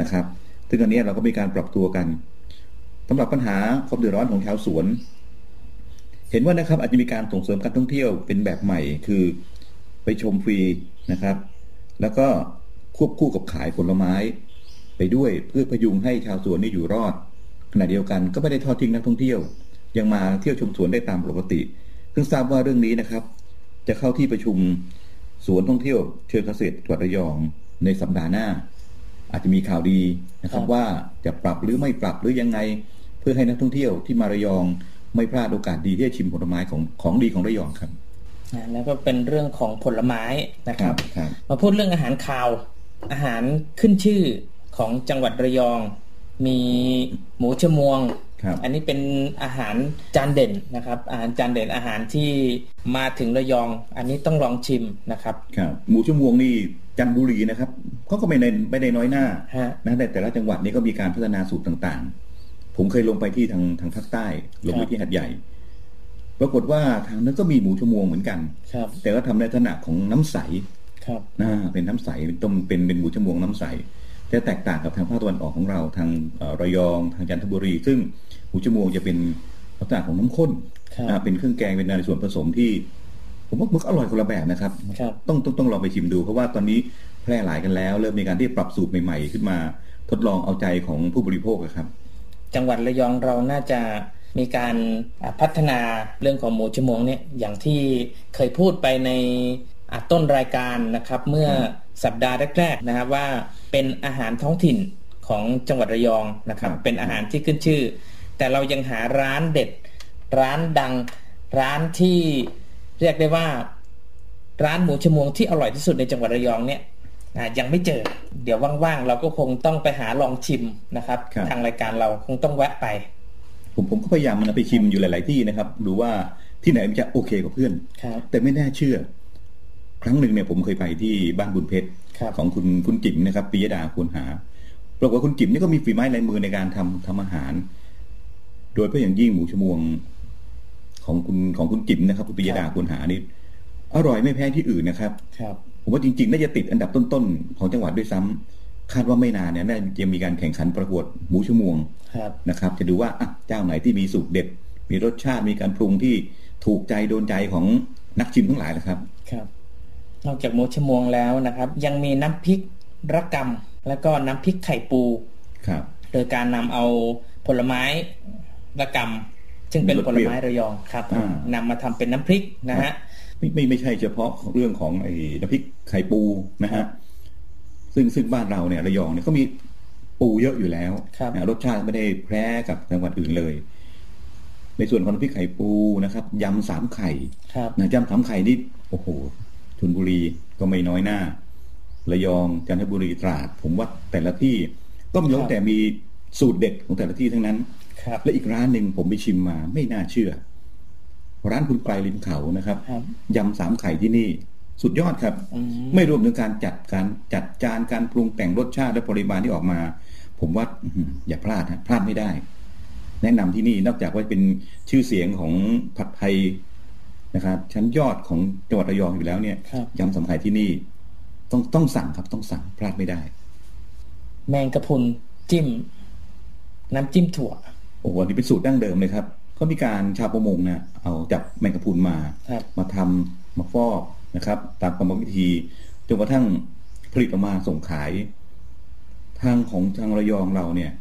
นะครับ ซึ่งอันนี้เราก็มีการปรับตัวกันสำหรับปัญหาความเดือดร้อนของชาวสวน เห็นว่านะครับอาจจะมีการส่งเสริมการท่องเที่ยวเป็นแบบใหม่ คือไปชมฟรีนะครับ แล้วก็ควบคู่กับขายผลไม้ ไปด้วยเพื่อพยุงให้ชาวสวนนี่อยู่รอด ขณะเดียวกันก็ไม่ได้ทอดทิ้งนักท่องเที่ยว ยังมาเที่ยวชมสวนได้ตามปกติ ซึ่งทราบว่าเรื่องนี้นะครับ จะเข้าที่ประชุมสวนท่องเที่ยวเชิงเกษตรจังหวัดระยองในสัปดาห์หน้า อาจจะมีข่าวดีนะครับครับว่าจะปรับหรือไม่ปรับหรือยังไง เพื่อให้นักท่องเที่ยวที่มาระยองไม่พลาดโอกาสดีที่จะชิมผลไม้ของของดีของระยองครับอ่าแล้วก็เป็นเรื่องของผลไม้นะครับครับมาพูดเรื่องอาหารคาว อาหารขึ้นชื่อของจังหวัดระยอง มีหมูชะมวงครับ อันนี้เป็นอาหารจานเด่นนะครับ อาหารจานเด่นอาหารที่มาถึงระยอง อันนี้ต้องลองชิมนะครับครับหมูชั่วโมงนี่จันทบุรีนะครับเขาก็ไม่ได้ไม่ได้น้อยหน้าฮะนะแต่แต่ละจังหวัดนี้ก็มีการพัฒนาสูตรต่างๆ ผมเคยลงไปที่ทางทางภาคใต้ ลงไปครับที่หัดใหญ่ ปรากฏว่าทางนั้นก็มีหมูชมวงเหมือนกันครับแต่ก็ทำในลักษณะของน้ำใสครับนะเป็นน้ำใสเป็นต้มเป็นเป็นหมูชมวงน้ำใสแต่แตกต่างกับทางภาคตะวันออกของเราทางเอ่อระยองทางจันทบุรี ซึ่ง หมูชมวงจะเป็นลักษณะของน้ำข้นครับอ่าเป็นเครื่องแกงเป็นในส่วนผสมที่ ผมว่ามันก็อร่อยคนละแบบนะครับครับ ต้องต้องต้องลองไปชิมดู เพราะว่าตอนนี้แพร่หลายกันแล้ว เริ่มมีการที่ปรับสูตรใหม่ๆ ขึ้นมาทดลองเอาใจของผู้บริโภคอะครับ จังหวัดระยองเราน่าจะมีการอ่าพัฒนาเรื่องของหมูชมวงเนี่ยอย่างที่เคยพูดไปในอ่าต้นรายการนะครับ เมื่อสัปดาห์แรกๆนะครับว่าเป็นอาหารท้องถิ่นของจังหวัดระยองนะครับครับเป็นอาหารที่ขึ้นชื่อ แต่เรายังหาร้านเด็ด ร้านดัง ร้านที่เรียกได้ว่า ร้านหมูชมวงที่อร่อยที่สุดในจังหวัดระยองเนี่ยอ่ายังไม่เจอ เดี๋ยวว่างๆ เราก็คงต้องไปหาลองชิมนะครับครับทางรายการเราคงต้องแวะไป ผมผมก็พยายามมันไปชิมอยู่หลาย ๆ ที่นะครับดูว่าที่ไหนมันจะโอเคกับเพื่อนครับแต่ไม่น่าเชื่อ ครั้งหนึ่งเนี่ยผมเคยไปที่บ้านบุญเพชรครับของคุณคุณจิ๋มนะครับปิยดาคุณหาปรากฏว่าคุณจิ๋มนี่ก็มีฝีไม้ลายมือในการทำทำอาหาร โดยเฉพาะอย่างยิ่งหมูชมวงของคุณของคุณจิ๋มนะครับคุณปิยดาคุณหานี่อร่อยไม่แพ้ที่อื่นนะครับ ครับ ผมว่าจริงๆ น่าจะติดอันดับต้นๆ ของจังหวัดด้วยซ้ำคาดว่าไม่นานเนี่ยน่าจะมีการแข่งขันประกวดหมูชั่วโมงครับนะครับ จะดูว่าอะเจ้าไหนที่มีสูตรเด็ด มีรสชาติมีการปรุงที่ถูกใจโดนใจของนักชิมทั้งหลายนะครับ ครับ นอกจากหมูชมวงแล้วนะครับ ยังมีน้ำพริกระกำแล้วก็น้ำพริกไข่ปูครับ โดยการนำเอาผลไม้ ระกำซึ่งเป็นผลไม้ระยองครับอ่านำมาทำเป็นน้ำพริกนะฮะไม่ไม่ไม่ใช่เฉพาะเรื่องของไอ้น้ำพริกไข่ปูนะฮะซึ่งซึ่งบ้านเราเนี่ยระยองเนี่ยก็มีปูเยอะอยู่แล้วครับนะรสชาติไม่ได้แพ้กับจังหวัดอื่นเลย ในส่วนของน้ำพริกไข่ปูนะครับยำสามไข่ครับนะยำสามไข่นี่โอ้โหชลบุรีก็ไม่น้อยหน้า ระยองจันทบุรีตราด ผมว่าแต่ละที่ก็มีแล้วแต่มีสูตรเด็ดของแต่ละที่ทั้งนั้นครับ และอีกร้านหนึ่งผมไปชิมมาไม่น่าเชื่อ ร้านคุณไกลลินเขานะครับครับยำสามไข่ที่นี่ สุดยอดครับอืมไม่รวมถึงการจัดการจัดจานการปรุงแต่งรสชาติและปริมาณที่ออกมา ผมว่าอื้อหืออย่าพลาดนะพลาดไม่ได้ แนะนำที่นี่นอกจากว่าเป็นชื่อเสียงของผัดไทยนะครับชั้นยอดของจังหวัดระยองอยู่แล้วเนี่ยครับยำสามไข่ที่นี่ต้องต้องสั่งครับต้องสั่งพลาดไม่ได้ แมงกะพรุนจิ้ม น้ำจิ้มถั่ว โอ้โหอันนี้เป็นสูตรดั้งเดิมเลยครับก็มีการชาวประมงนะเอาจับแมงกะพรุนมาครับมาทำมาฟอกนะครับ ตามกรรมวิธีจนกระทั่งผลิตออกมาส่งขาย ทางของทางระยองเราเนี่ย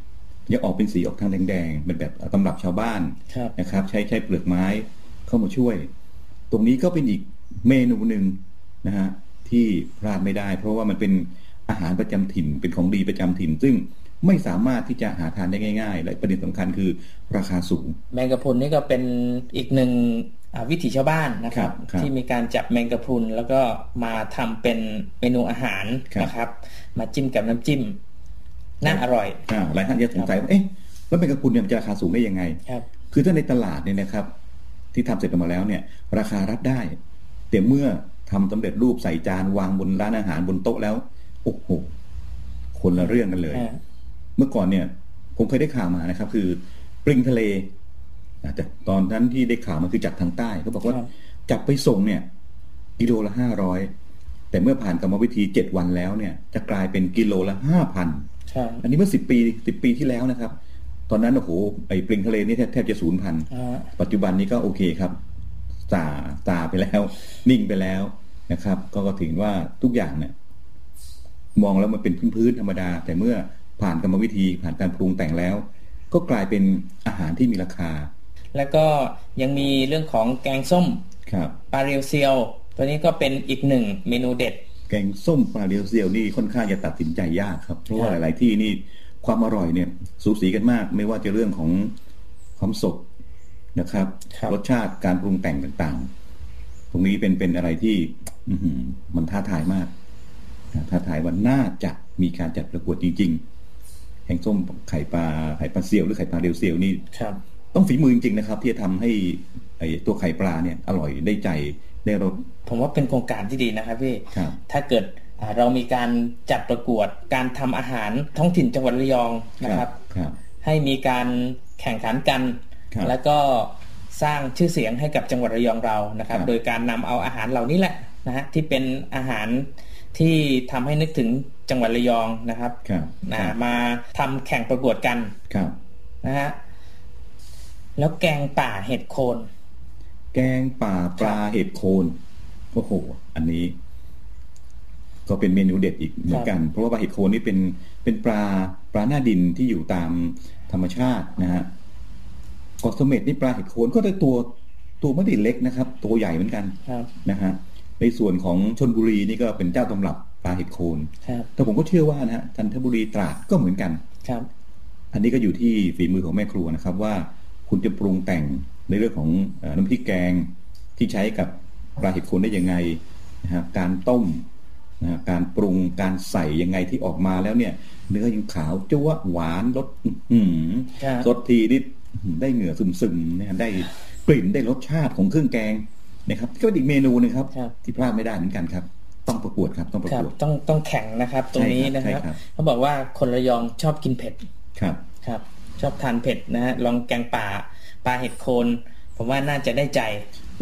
ยังออกเป็นสีออกทางแดงๆเป็นแบบตำรับชาวบ้านครับนะครับ ใช้ใช้เปลือกไม้เข้ามาช่วย ตรงนี้ก็เป็นอีกเมนูหนึ่งนะฮะที่พลาดไม่ได้ เพราะว่ามันเป็นอาหารประจำถิ่นเป็นของดีประจำถิ่น ซึ่ง ไม่สามารถที่จะหาทานได้ง่าย ๆ และประเด็นสำคัญคือราคาสูง แมงกะพรุนนี่ก็เป็นอีกหนึ่งอ่าวิถีชาวบ้านนะครับครับที่มีการจับแมงกะพรุนแล้วก็มาทำเป็นเมนูอาหารครับนะครับ มาจิ้มกับน้ำจิ้มน่าอร่อยอ่าหลายท่านจะสงสัยว่าเอ๊ะแล้วแมงกะพรุนเนี่ยมันจะราคาสูงได้ยังไงครับคือถ้าในตลาดเนี่ยนะครับ ที่ทำเสร็จออกมาแล้วเนี่ย ราคารับได้ แต่เมื่อทำสำเร็จรูปใส่จานวางบนร้านอาหารบนโต๊ะแล้วโอ้โหคนละเรื่องกันเลยอ่า เมื่อก่อนเนี่ย ผมเคยได้ข่าวมานะครับ คือปลิงทะเลอะแต่ตอนนั้นที่ได้ข่าวมันคือจากทางใต้เขาบอกว่าครับจับไปส่งเนี่ยกิโลละห้าร้อยแต่เมื่อผ่านกรรมวิธีเจ็ดวันแล้วเนี่ย จะกลายเป็นกิโลละห้าพันใช่อันนี้เมื่อสิบปีสิบปีที่แล้วนะครับ ตอนนั้นโอ้โหไอ้ปลิงทะเลนี่แทบแทบจะสูญพันธุ์อ่าปัจจุบันนี้ก็โอเคครับซาซาไปแล้ว นิ่งไปแล้วนะครับ ก็ก็ถือว่าทุกอย่างเนี่ย มองแล้วมันเป็นพื้นๆธรรมดา แต่เมื่อ ผ่านกรรมวิธีผ่านการปรุงแต่งแล้ว ก็กลายเป็นอาหารที่มีราคา แล้วก็ยังมีเรื่องของแกงส้มครับปลาเรียวเซียว ตัวนี้ก็เป็นอีกหนึ่งเมนูเด็ด แกงส้มปลาเรียวเซียวนี่ค่อนข้างจะตัดสินใจยากครับเพราะว่าครับหลาย ๆ ที่นี่ความอร่อยเนี่ยสูสีกันมาก ไม่ว่าจะเรื่องของความสดนะครับครับรสชาติการปรุงแต่งต่าง ๆ ตรงนี้เป็นเป็นอะไรที่อื้อหือมันท้าทายมากนะท้าทายว่าน่าจะมีการจัดประกวดจริง ๆ แกงส้มไข่ปลาไข่ปลาเซียวหรือไข่ปลาเรียวเซียวนี่ครับต้องฝีมือจริงๆนะครับ ที่จะทำให้ไอ้ตัวไข่ปลาเนี่ยอร่อยได้ใจได้รสผมว่าเป็นโครงการที่ดีนะครับพี่ครับถ้าเกิดอ่าเรามีการจัดประกวดการทำอาหารท้องถิ่นจังหวัดระยองนะครับครับให้มีการแข่งขันกันครับแล้วก็สร้างชื่อเสียงให้กับจังหวัดระยองเรานะครับ โดยการนำเอาอาหารเหล่านี้แหละนะฮะที่เป็นอาหาร ที่ทำให้นึกถึงจังหวัดระยองนะครับนะมาทำแข่งประกวดกันครับนะฮะแล้วแกงป่าเห็ดโคน แกงป่าปลาเห็ดโคนโอ้โหอันนี้ ก็เป็นเมนูเด็ดอีกเหมือนกัน เพราะว่าปลาเห็ดโคนนี่เป็นเป็นปลาปลาหน้าดินที่อยู่ตามธรรมชาตินะฮะเกาะเสม็ดนี่ปลาเห็ดโคนก็ได้ตัวตัวไม่ได้เล็กนะครับ ตัวใหญ่เหมือนกันนะฮะ ในส่วนของชนบุรีนี่ก็เป็นเจ้าตำรับปลาเห็ดโคนแต่ผมก็เชื่อว่านะฮะจันทบุรีตราดก็เหมือนกันครับ อันนี้ก็อยู่ที่ฝีมือของแม่ครัวนะครับว่า คุณจะปรุงแต่งในเรื่องของน้ำพริกแกงที่ใช้กับปลาเห็ดโคนได้ยังไงนะฮะการต้มนะการปรุงการใส่ยังไงที่ออกมาแล้วเนี่ย เนื้อยังขาวจ้วหวานรสสดทีนิดได้เหงื่อซึมๆนะได้กลิ่นได้รสชาติของเครื่องแกง นะครับก็เป็นอีกเมนูนึงครับ ที่พลาดไม่ได้เหมือนกันครับ ต้องประกวดครับต้องประกวดต้องต้องแข่งนะครับ ตรงนี้นะครับเขาบอกว่าคนระยองชอบกินเผ็ดครับครับ ชอบทานเผ็ดนะฮะลองแกงป่าปลาเห็ดโคนผมว่าน่าจะได้ใจ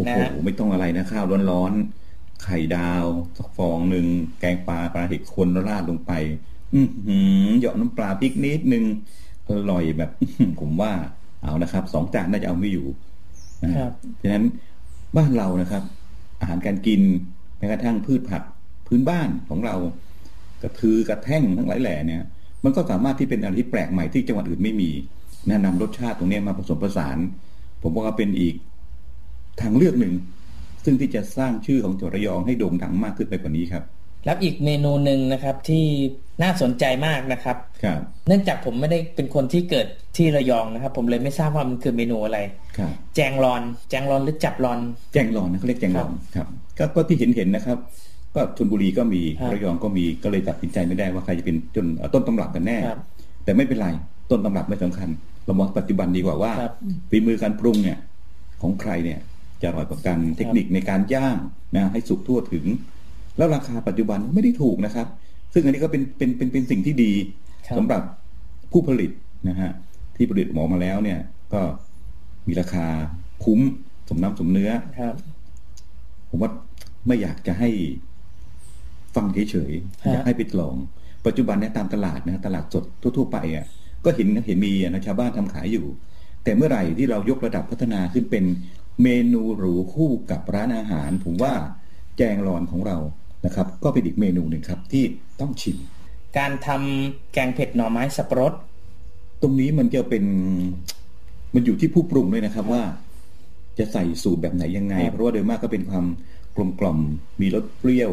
นะฮะไม่ต้องอะไรนะข้าวร้อนๆไข่ดาวสักฟองหนึ่งแกงปลาปลาเห็ดโคนราดลงไป อือหือหยอดน้ำปลาพริกนิดนึงอร่อยแบบผมว่าเอานะครับสองจานน่าจะเอาไม่อยู่นะครับฉะนั้น บ้านเรานะครับ อาหารการกินแม้กระทั่งพืชผักพื้นบ้านของเรา กระทือกระแท่งทั้งหลายแหล่เนี่ย มันก็สามารถที่เป็นอะไรที่แปลกใหม่ที่จังหวัดอื่นไม่มีแนะนำรสชาติตรงนี้มาผสมผสาน ผมว่าเป็นอีกทางเลือกหนึ่ง ซึ่งที่จะสร้างชื่อของจังหวัดระยองให้โด่งดังมากขึ้นไปกว่านี้ครับ แล้วอีกเมนูหนึ่งนะครับที่น่าสนใจมากนะครับครับเนื่องจากผมไม่ได้เป็นคนที่เกิดที่ระยองนะครับ ผมเลยไม่ทราบว่ามันคือเมนูอะไรครับแจงรอน แจงรอนหรือจับรอน แจงรอนนะเขาเรียกแจงรอนครับก็ที่เห็นเห็นนะครับ ก็ชนบุรีก็มีระยองก็มีก็เลยตัดสินใจไม่ได้ว่าใครจะเป็นจนต้นตำรับกันแน่ แต่ไม่เป็นไรต้นตำรับไม่สำคัญเรามองปัจจุบันดีกว่าว่าฝีมือการปรุงเนี่ยของใครเนี่ยจะอร่อยกว่ากันเทคนิคในการย่างนะให้สุกทั่วถึง แล้วราคาปัจจุบันไม่ได้ถูกนะครับ ซึ่งอันนี้ก็เป็นเป็นเป็นเป็นสิ่งที่ดีสำหรับผู้ผลิตนะฮะที่ผลิตหมอมาแล้วเนี่ย ก็มีราคาคุ้มสมน้ำสมเนื้อครับ ผมว่าไม่อยากจะให้ฟังเฉยๆอยากให้ไปลอง ปัจจุบันเนี่ยตามตลาดนะตลาดสดทั่วๆไปอะก็เห็นเห็นมีนะชาวบ้านทำขายอยู่ แต่เมื่อไหร่ที่เรายกระดับพัฒนาขึ้นเป็นเมนูหรูคู่กับร้านอาหาร ผมว่าแจงรอนของเรา นะครับ ก็เป็นอีกเมนูหนึ่งครับที่ต้องชิม การทำแกงเผ็ดหน่อไม้สับปะรด ตรงนี้มันจะเป็นมันอยู่ที่ผู้ปรุงด้วยนะครับว่า จะใส่สูตรแบบไหนยังไง เพราะว่าโดยมากก็เป็นความกลมกล่อมมีรสเปรี้ยว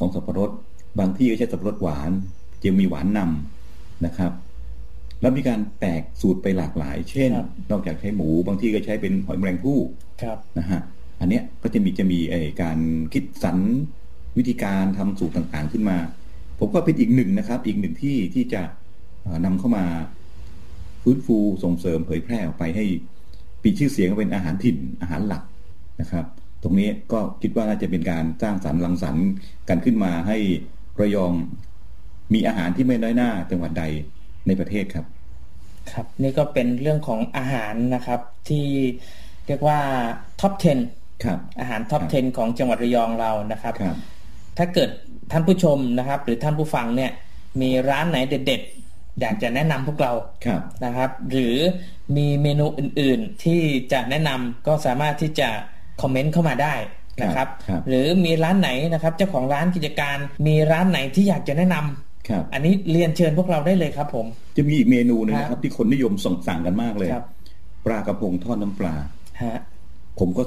ของสับปะรด บางที่ก็ใช้สับปะรดหวานจะมีหวานนำนะครับ แล้วมีการแตกสูตรไปหลากหลาย เช่น นอกจากใช้หมู บางที่ก็ใช้เป็นหอยแมลงภู่นะฮะอันเนี้ยก็จะมีจะมีไอการคิดสรร วิธีการทำสูตรต่างๆขึ้นมา ผมก็เป็นอีกหนึ่งนะครับ อีกหนึ่งที่ที่จะนำเข้ามาฟื้นฟูส่งเสริมเผยแพร่ออกไปให้ปีชื่อเสียงเป็นอาหารถิ่นอาหารหลักนะครับ ตรงนี้ก็คิดว่าน่าจะเป็นการสร้างสรรค์รังสรรค์กันขึ้นมาให้ระยองมีอาหารที่ไม่น้อยหน้าจังหวัดใดในประเทศครับ ครับนี่ก็เป็นเรื่องของอาหารนะครับที่เรียกว่าท็อป 10 ครับ อาหารท็อป 10 ของจังหวัดระยองเรานะครับรบ ถ้าเกิดท่านผู้ชมนะครับ หรือท่านผู้ฟังเนี่ย มีร้านไหนเด็ด ๆ อยากจะแนะนำพวกเรารนะครับ หรือมีเมนูอื่น ๆ ที่จะแนะนำก็สามารถที่จะคอมเมนต์เข้ามาได้นะครับรบหรือมีร้านไหนนะครับ เจ้าของร้านกิจการมีร้านไหนที่อยากจะแนะนำครับ อันนี้เรียนเชิญพวกเราได้เลยครับผม จะมีอีกเมนูนึงนะครับ ที่คนนิยมส่งสั่งกันมากเลยปลากระพงทอดน้ำปลาฮะผมก็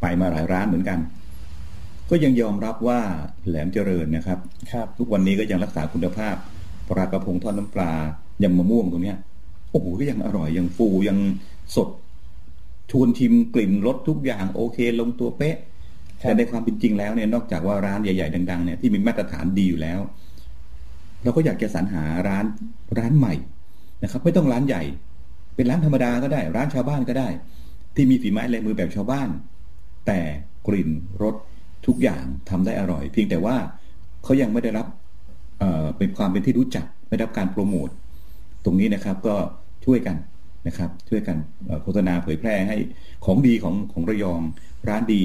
ไปมาหลายร้านเหมือนกัน ก็ยังยอมรับว่าแหลมเจริญนะครับครับ ทุกวันนี้ก็ยังรักษาคุณภาพปลากระพงทอดน้ำปลายำมะม่วงตรงเนี้ยโอ้โหก็ยังอร่อยยังฟูยังสดชวนชิมกลิ่นรสทุกอย่างโอเค ลงตัวเป๊ะ แต่ในความเป็นจริงแล้วเนี่ยนอกจากว่าร้านใหญ่ ๆ ดัง ๆ เนี่ยที่มีมาตรฐานดีอยู่แล้ว เราก็อยากจะสรรหาร้านร้านใหม่นะครับ ไม่ต้องร้านใหญ่ เป็นร้านธรรมดาก็ได้ ร้านชาวบ้านก็ได้ ที่มีฝีไม้ลายมือแบบชาวบ้าน แต่กลิ่นรส ทุกอย่างทำได้อร่อย เพียงแต่ว่าเขายังไม่ได้รับเป็นความเป็นที่รู้จักไม่รับการโปรโมทตรงนี้นะครับก็ช่วยกันนะครับ ช่วยกันโฆษณาเผยแพร่ให้ของดีของของระยองร้านดี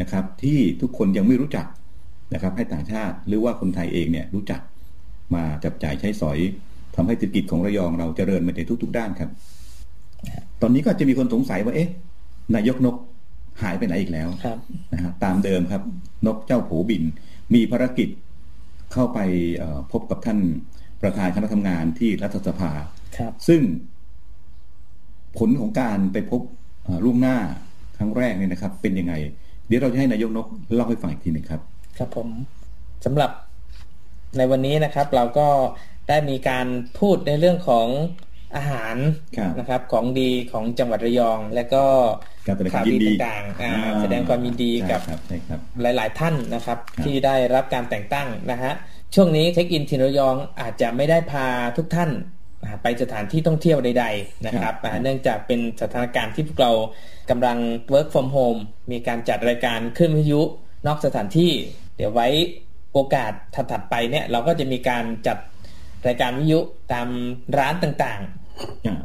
นะครับ ที่ทุกคนยังไม่รู้จักนะครับ ให้ต่างชาติหรือว่าคนไทยเองเนี่ยรู้จักมาจับจ่ายใช้สอยทำให้เศรษฐกิจของระยองเราเจริญไปในทุก ๆ ด้านครับ ตอนนี้ก็จะมีคนสงสัยว่าเอ๊ะนายกนก หายไปไหนอีกแล้วนะฮะตามเดิมครับ นกเจ้าผูบิน มีภารกิจเข้าไปพบกับท่านประธานคณะทำงานที่รัฐสภาซึ่งผลของการไปพบล่วงหน้าครั้งแรกเนี่ยนะครับ เป็นยังไง เดี๋ยวเราจะให้นายกนกเล่าให้ฟังอีกทีหนึ่งครับ ครับผมสำหรับในวันนี้นะครับ เราก็ได้มีการพูดในเรื่องของอาหารนะครับ ของดีของจังหวัดระยอง และก็ ข่าวดีต่างๆแสดงความยินดีกับหลาย ๆ ท่านนะครับ ที่ได้รับการแต่งตั้งนะฮะช่วงนี้เช็คอินทินระยองอาจจะไม่ได้พาทุกท่านไปสถานที่ท่องเที่ยวใด ๆ นะครับ เนื่องจากเป็นสถานการณ์ที่พวกเรากำลัง work from home มีการจัดรายการขึ้นวิทยุนอกสถานที่ เดี๋ยวไว้โอกาสถัดๆไปเนี่ยเราก็จะมีการจัดรายการวิทยุตามร้านต่างๆ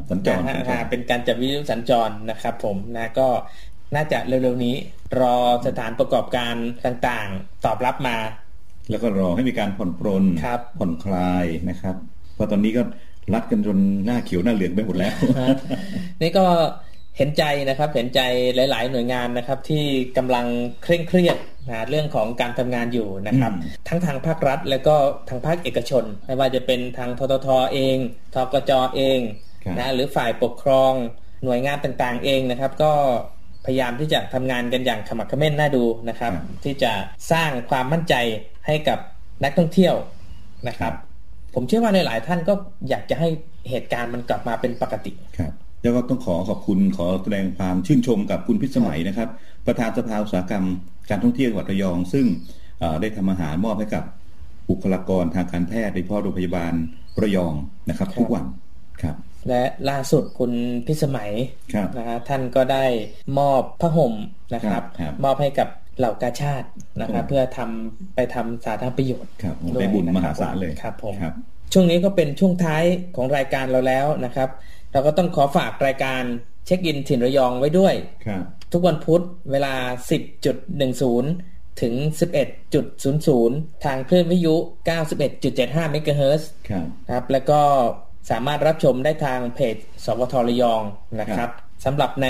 สัญจรเป็นการจัดวิทยุสัญจรนะครับ ผมนะก็น่าจะเร็วๆนี้ รอสถานประกอบการต่างๆ ตอบรับมา แล้วก็รอให้มีการผ่อนปรนผ่อนคลายนะครับ เพราะตอนนี้ก็รัดกันจนหน้าเขียวหน้าเหลืองไปหมดแล้วนี่ก็ เห็นใจนะครับ เห็นใจหลาย ๆ หน่วยงานนะครับ ที่กำลังเคร่งเครียดนะเรื่องของการทำงานอยู่นะครับ ทั้งทางภาครัฐ แล้วก็ทางภาคเอกชน ไม่ว่าจะเป็นทางทททเองทกจเองนะหรือฝ่ายปกครองหน่วยงานต่างๆ เองนะครับ ก็พยายามที่จะทำงานกันอย่างขมักขม้นน่าดูนะครับ ที่จะสร้างความมั่นใจให้กับนักท่องเที่ยวนะครับ ผมเชื่อว่าในหลายท่านก็อยากจะให้เหตุการณ์มันกลับมาเป็นปกติครับ แล้วก็ต้องขอขอบคุณขอแสดงความชื่นชมกับคุณพิสมัยนะครับ ประธานสภาอุตสาหกรรม การท่องเที่ยวจังหวัดระยอง ซึ่งได้ทำอาหารมอบให้กับบุคลากรทางการแพทย์โดยเฉพาะโรงพยาบาลระยองนะครับ ทุกวันครับ และล่าสุดคุณพิสมัยนะฮะท่านก็ได้มอบผ้าห่มนะครับมอบให้กับเหล่ากาชาตินะครับเพื่อทำไปทำสาธารณประโยชน์ครับได้บุญมหาศาลเลยครับผมช่วงนี้ก็เป็นช่วงท้ายของรายการเราแล้วนะครับ เราก็ต้องขอฝากรายการเช็คอินถิ่นระยองไว้ด้วยทุกวันพุธเวลา 10.10 ถึง 11.00 ทางคลื่นวิทยุ 91.75 เมกะเฮิรตซ์ครับ แล้วก็สามารถรับชมได้ทางเพจ สวทระยองนะครับสำหรับใน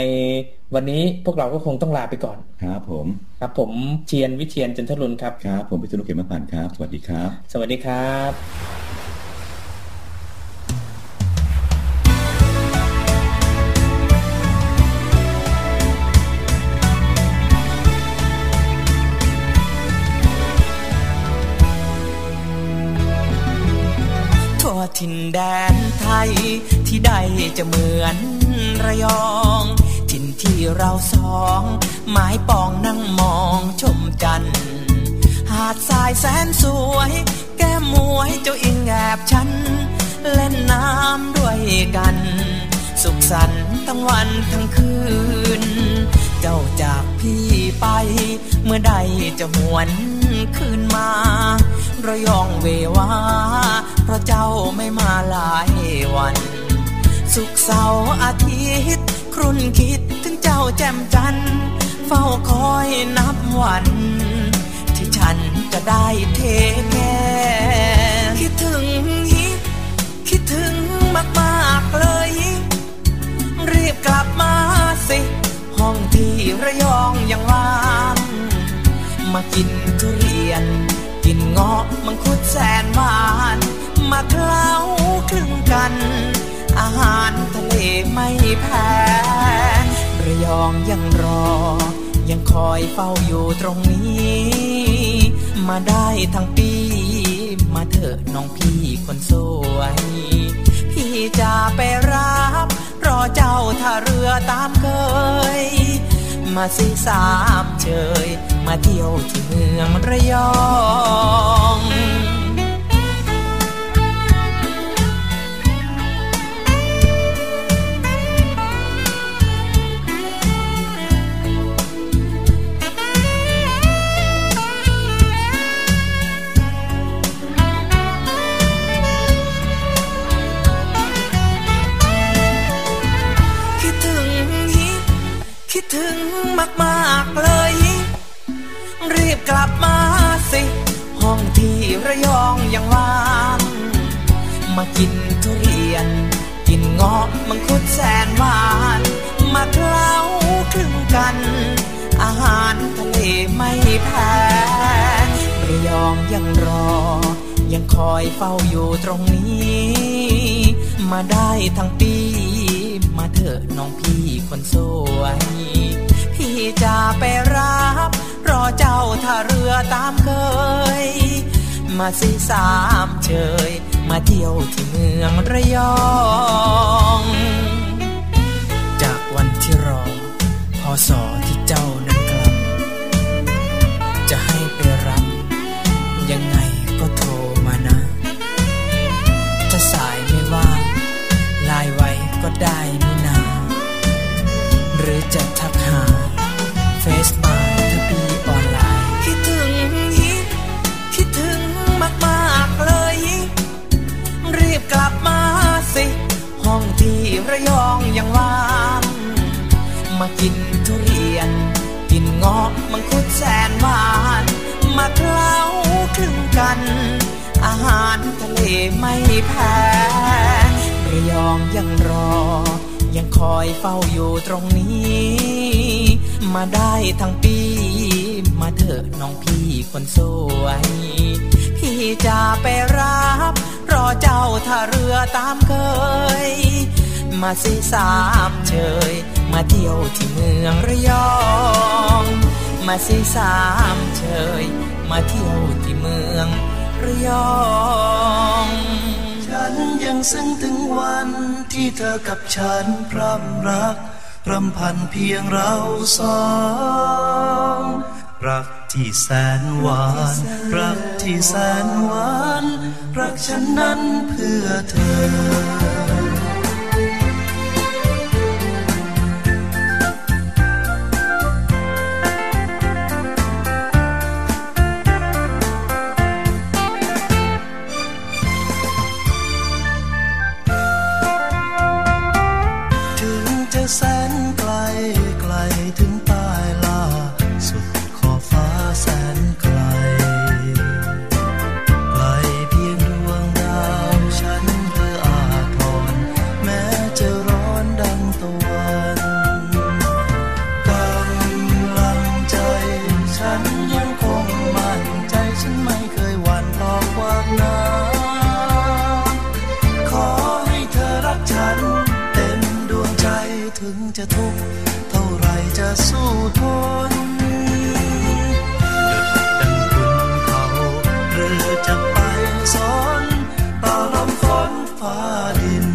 วันนี้พวกเราก็คงต้องลาไปก่อน ครับผม ครับผมเชียนวิเชียนจันทรุนครับ ครับ ผมพิษณุเขมพันธ์ครับ สวัสดีครับ สวัสดีครับ ทยที่ได้จะเหมือนระยองถิ่นที่เราสองหมายปองนั่งมองชมจันหาดทรายแสนสวย แก้มมวยเจ้าอิงแอบฉัน เล่นน้ำด้วยกัน สุขสันต์ทั้งวันทั้งคืน เจ้าจากพี่ไป เมื่อใดจะหวนคืนมาระยองเววาเพราะเจ้าไม่มาหลาย วัน สุขเสาร์อาทิตย์ ครุ่นคิดถึงเจ้าแจ่มจันเฝ้าคอยนับวัน ที่ฉันจะได้เทแก่คิดถึงฮิคิดถึงมากๆเลย รีบกลับมาสิ ห้องที่ระยองยังว่างมากินทุเรียน กินเงาะมังคุดแสนหวาน มาเคล้าคลึงกัน อาหารทะเลไม่แพ้ระยองยังรอ ยังคอยเฝ้าอยู่ตรงนี้ มาได้ทั้งปี มาเถอะน้องพี่คนสวย พี่จะไปรับ รอเจ้าท่าเรือตามเคย มาสิสามเชย มาเที่ยวที่เมืองระยอง ถึงมากมากเลย รีบกลับมาสิ ห้องที่ระยองยังว่าง มากินทุเรียน กินงอกมังคุดแสนหวาน มาเคล้าคลึงกัน อาหารทะเลไม่แพ้ระยองยังรอ ยังคอยเฝ้าอยู่ตรงนี้ มาได้ทั้งปี ถอะน้องพี่คนสวย พี่จะไปรับ รอเจ้าท่าเรือตามเคย มาสิสามเชย มาเที่ยวที่เมืองระยอง จากวันที่รอพอสอที่เจ้า ระยองยังว่างมากินทุเรียน กินงาะมังคุดแสนหวาน มาเคล้าคลึงกัน อาหารทะเลไม่แพ้ระยองยังรอ ยังคอยเฝ้าอยู่ตรงนี้ มาได้ทั้งปี มาเถอะน้องพี่คนสวย พี่จะไปรับ รอเจ้าท่าเรือตามเคย มาสิสามเชย มาเที่ยวที่เมืองระยอง มาสิสามเชย มาเที่ยวที่เมืองระยอง ฉันยังซึ้งถึงวันที่เธอกับฉันพร่ำรักรำพันเพียงเราสองรักที่แสนหวาน รักที่แสนหวาน รักฉันนั้นเพื่อเธอ ถึงจะทุกข์เท่าไรจะสู้ทนดังคุณเขาหรือจะไปสอนต่อลมฝนฟ้าดิน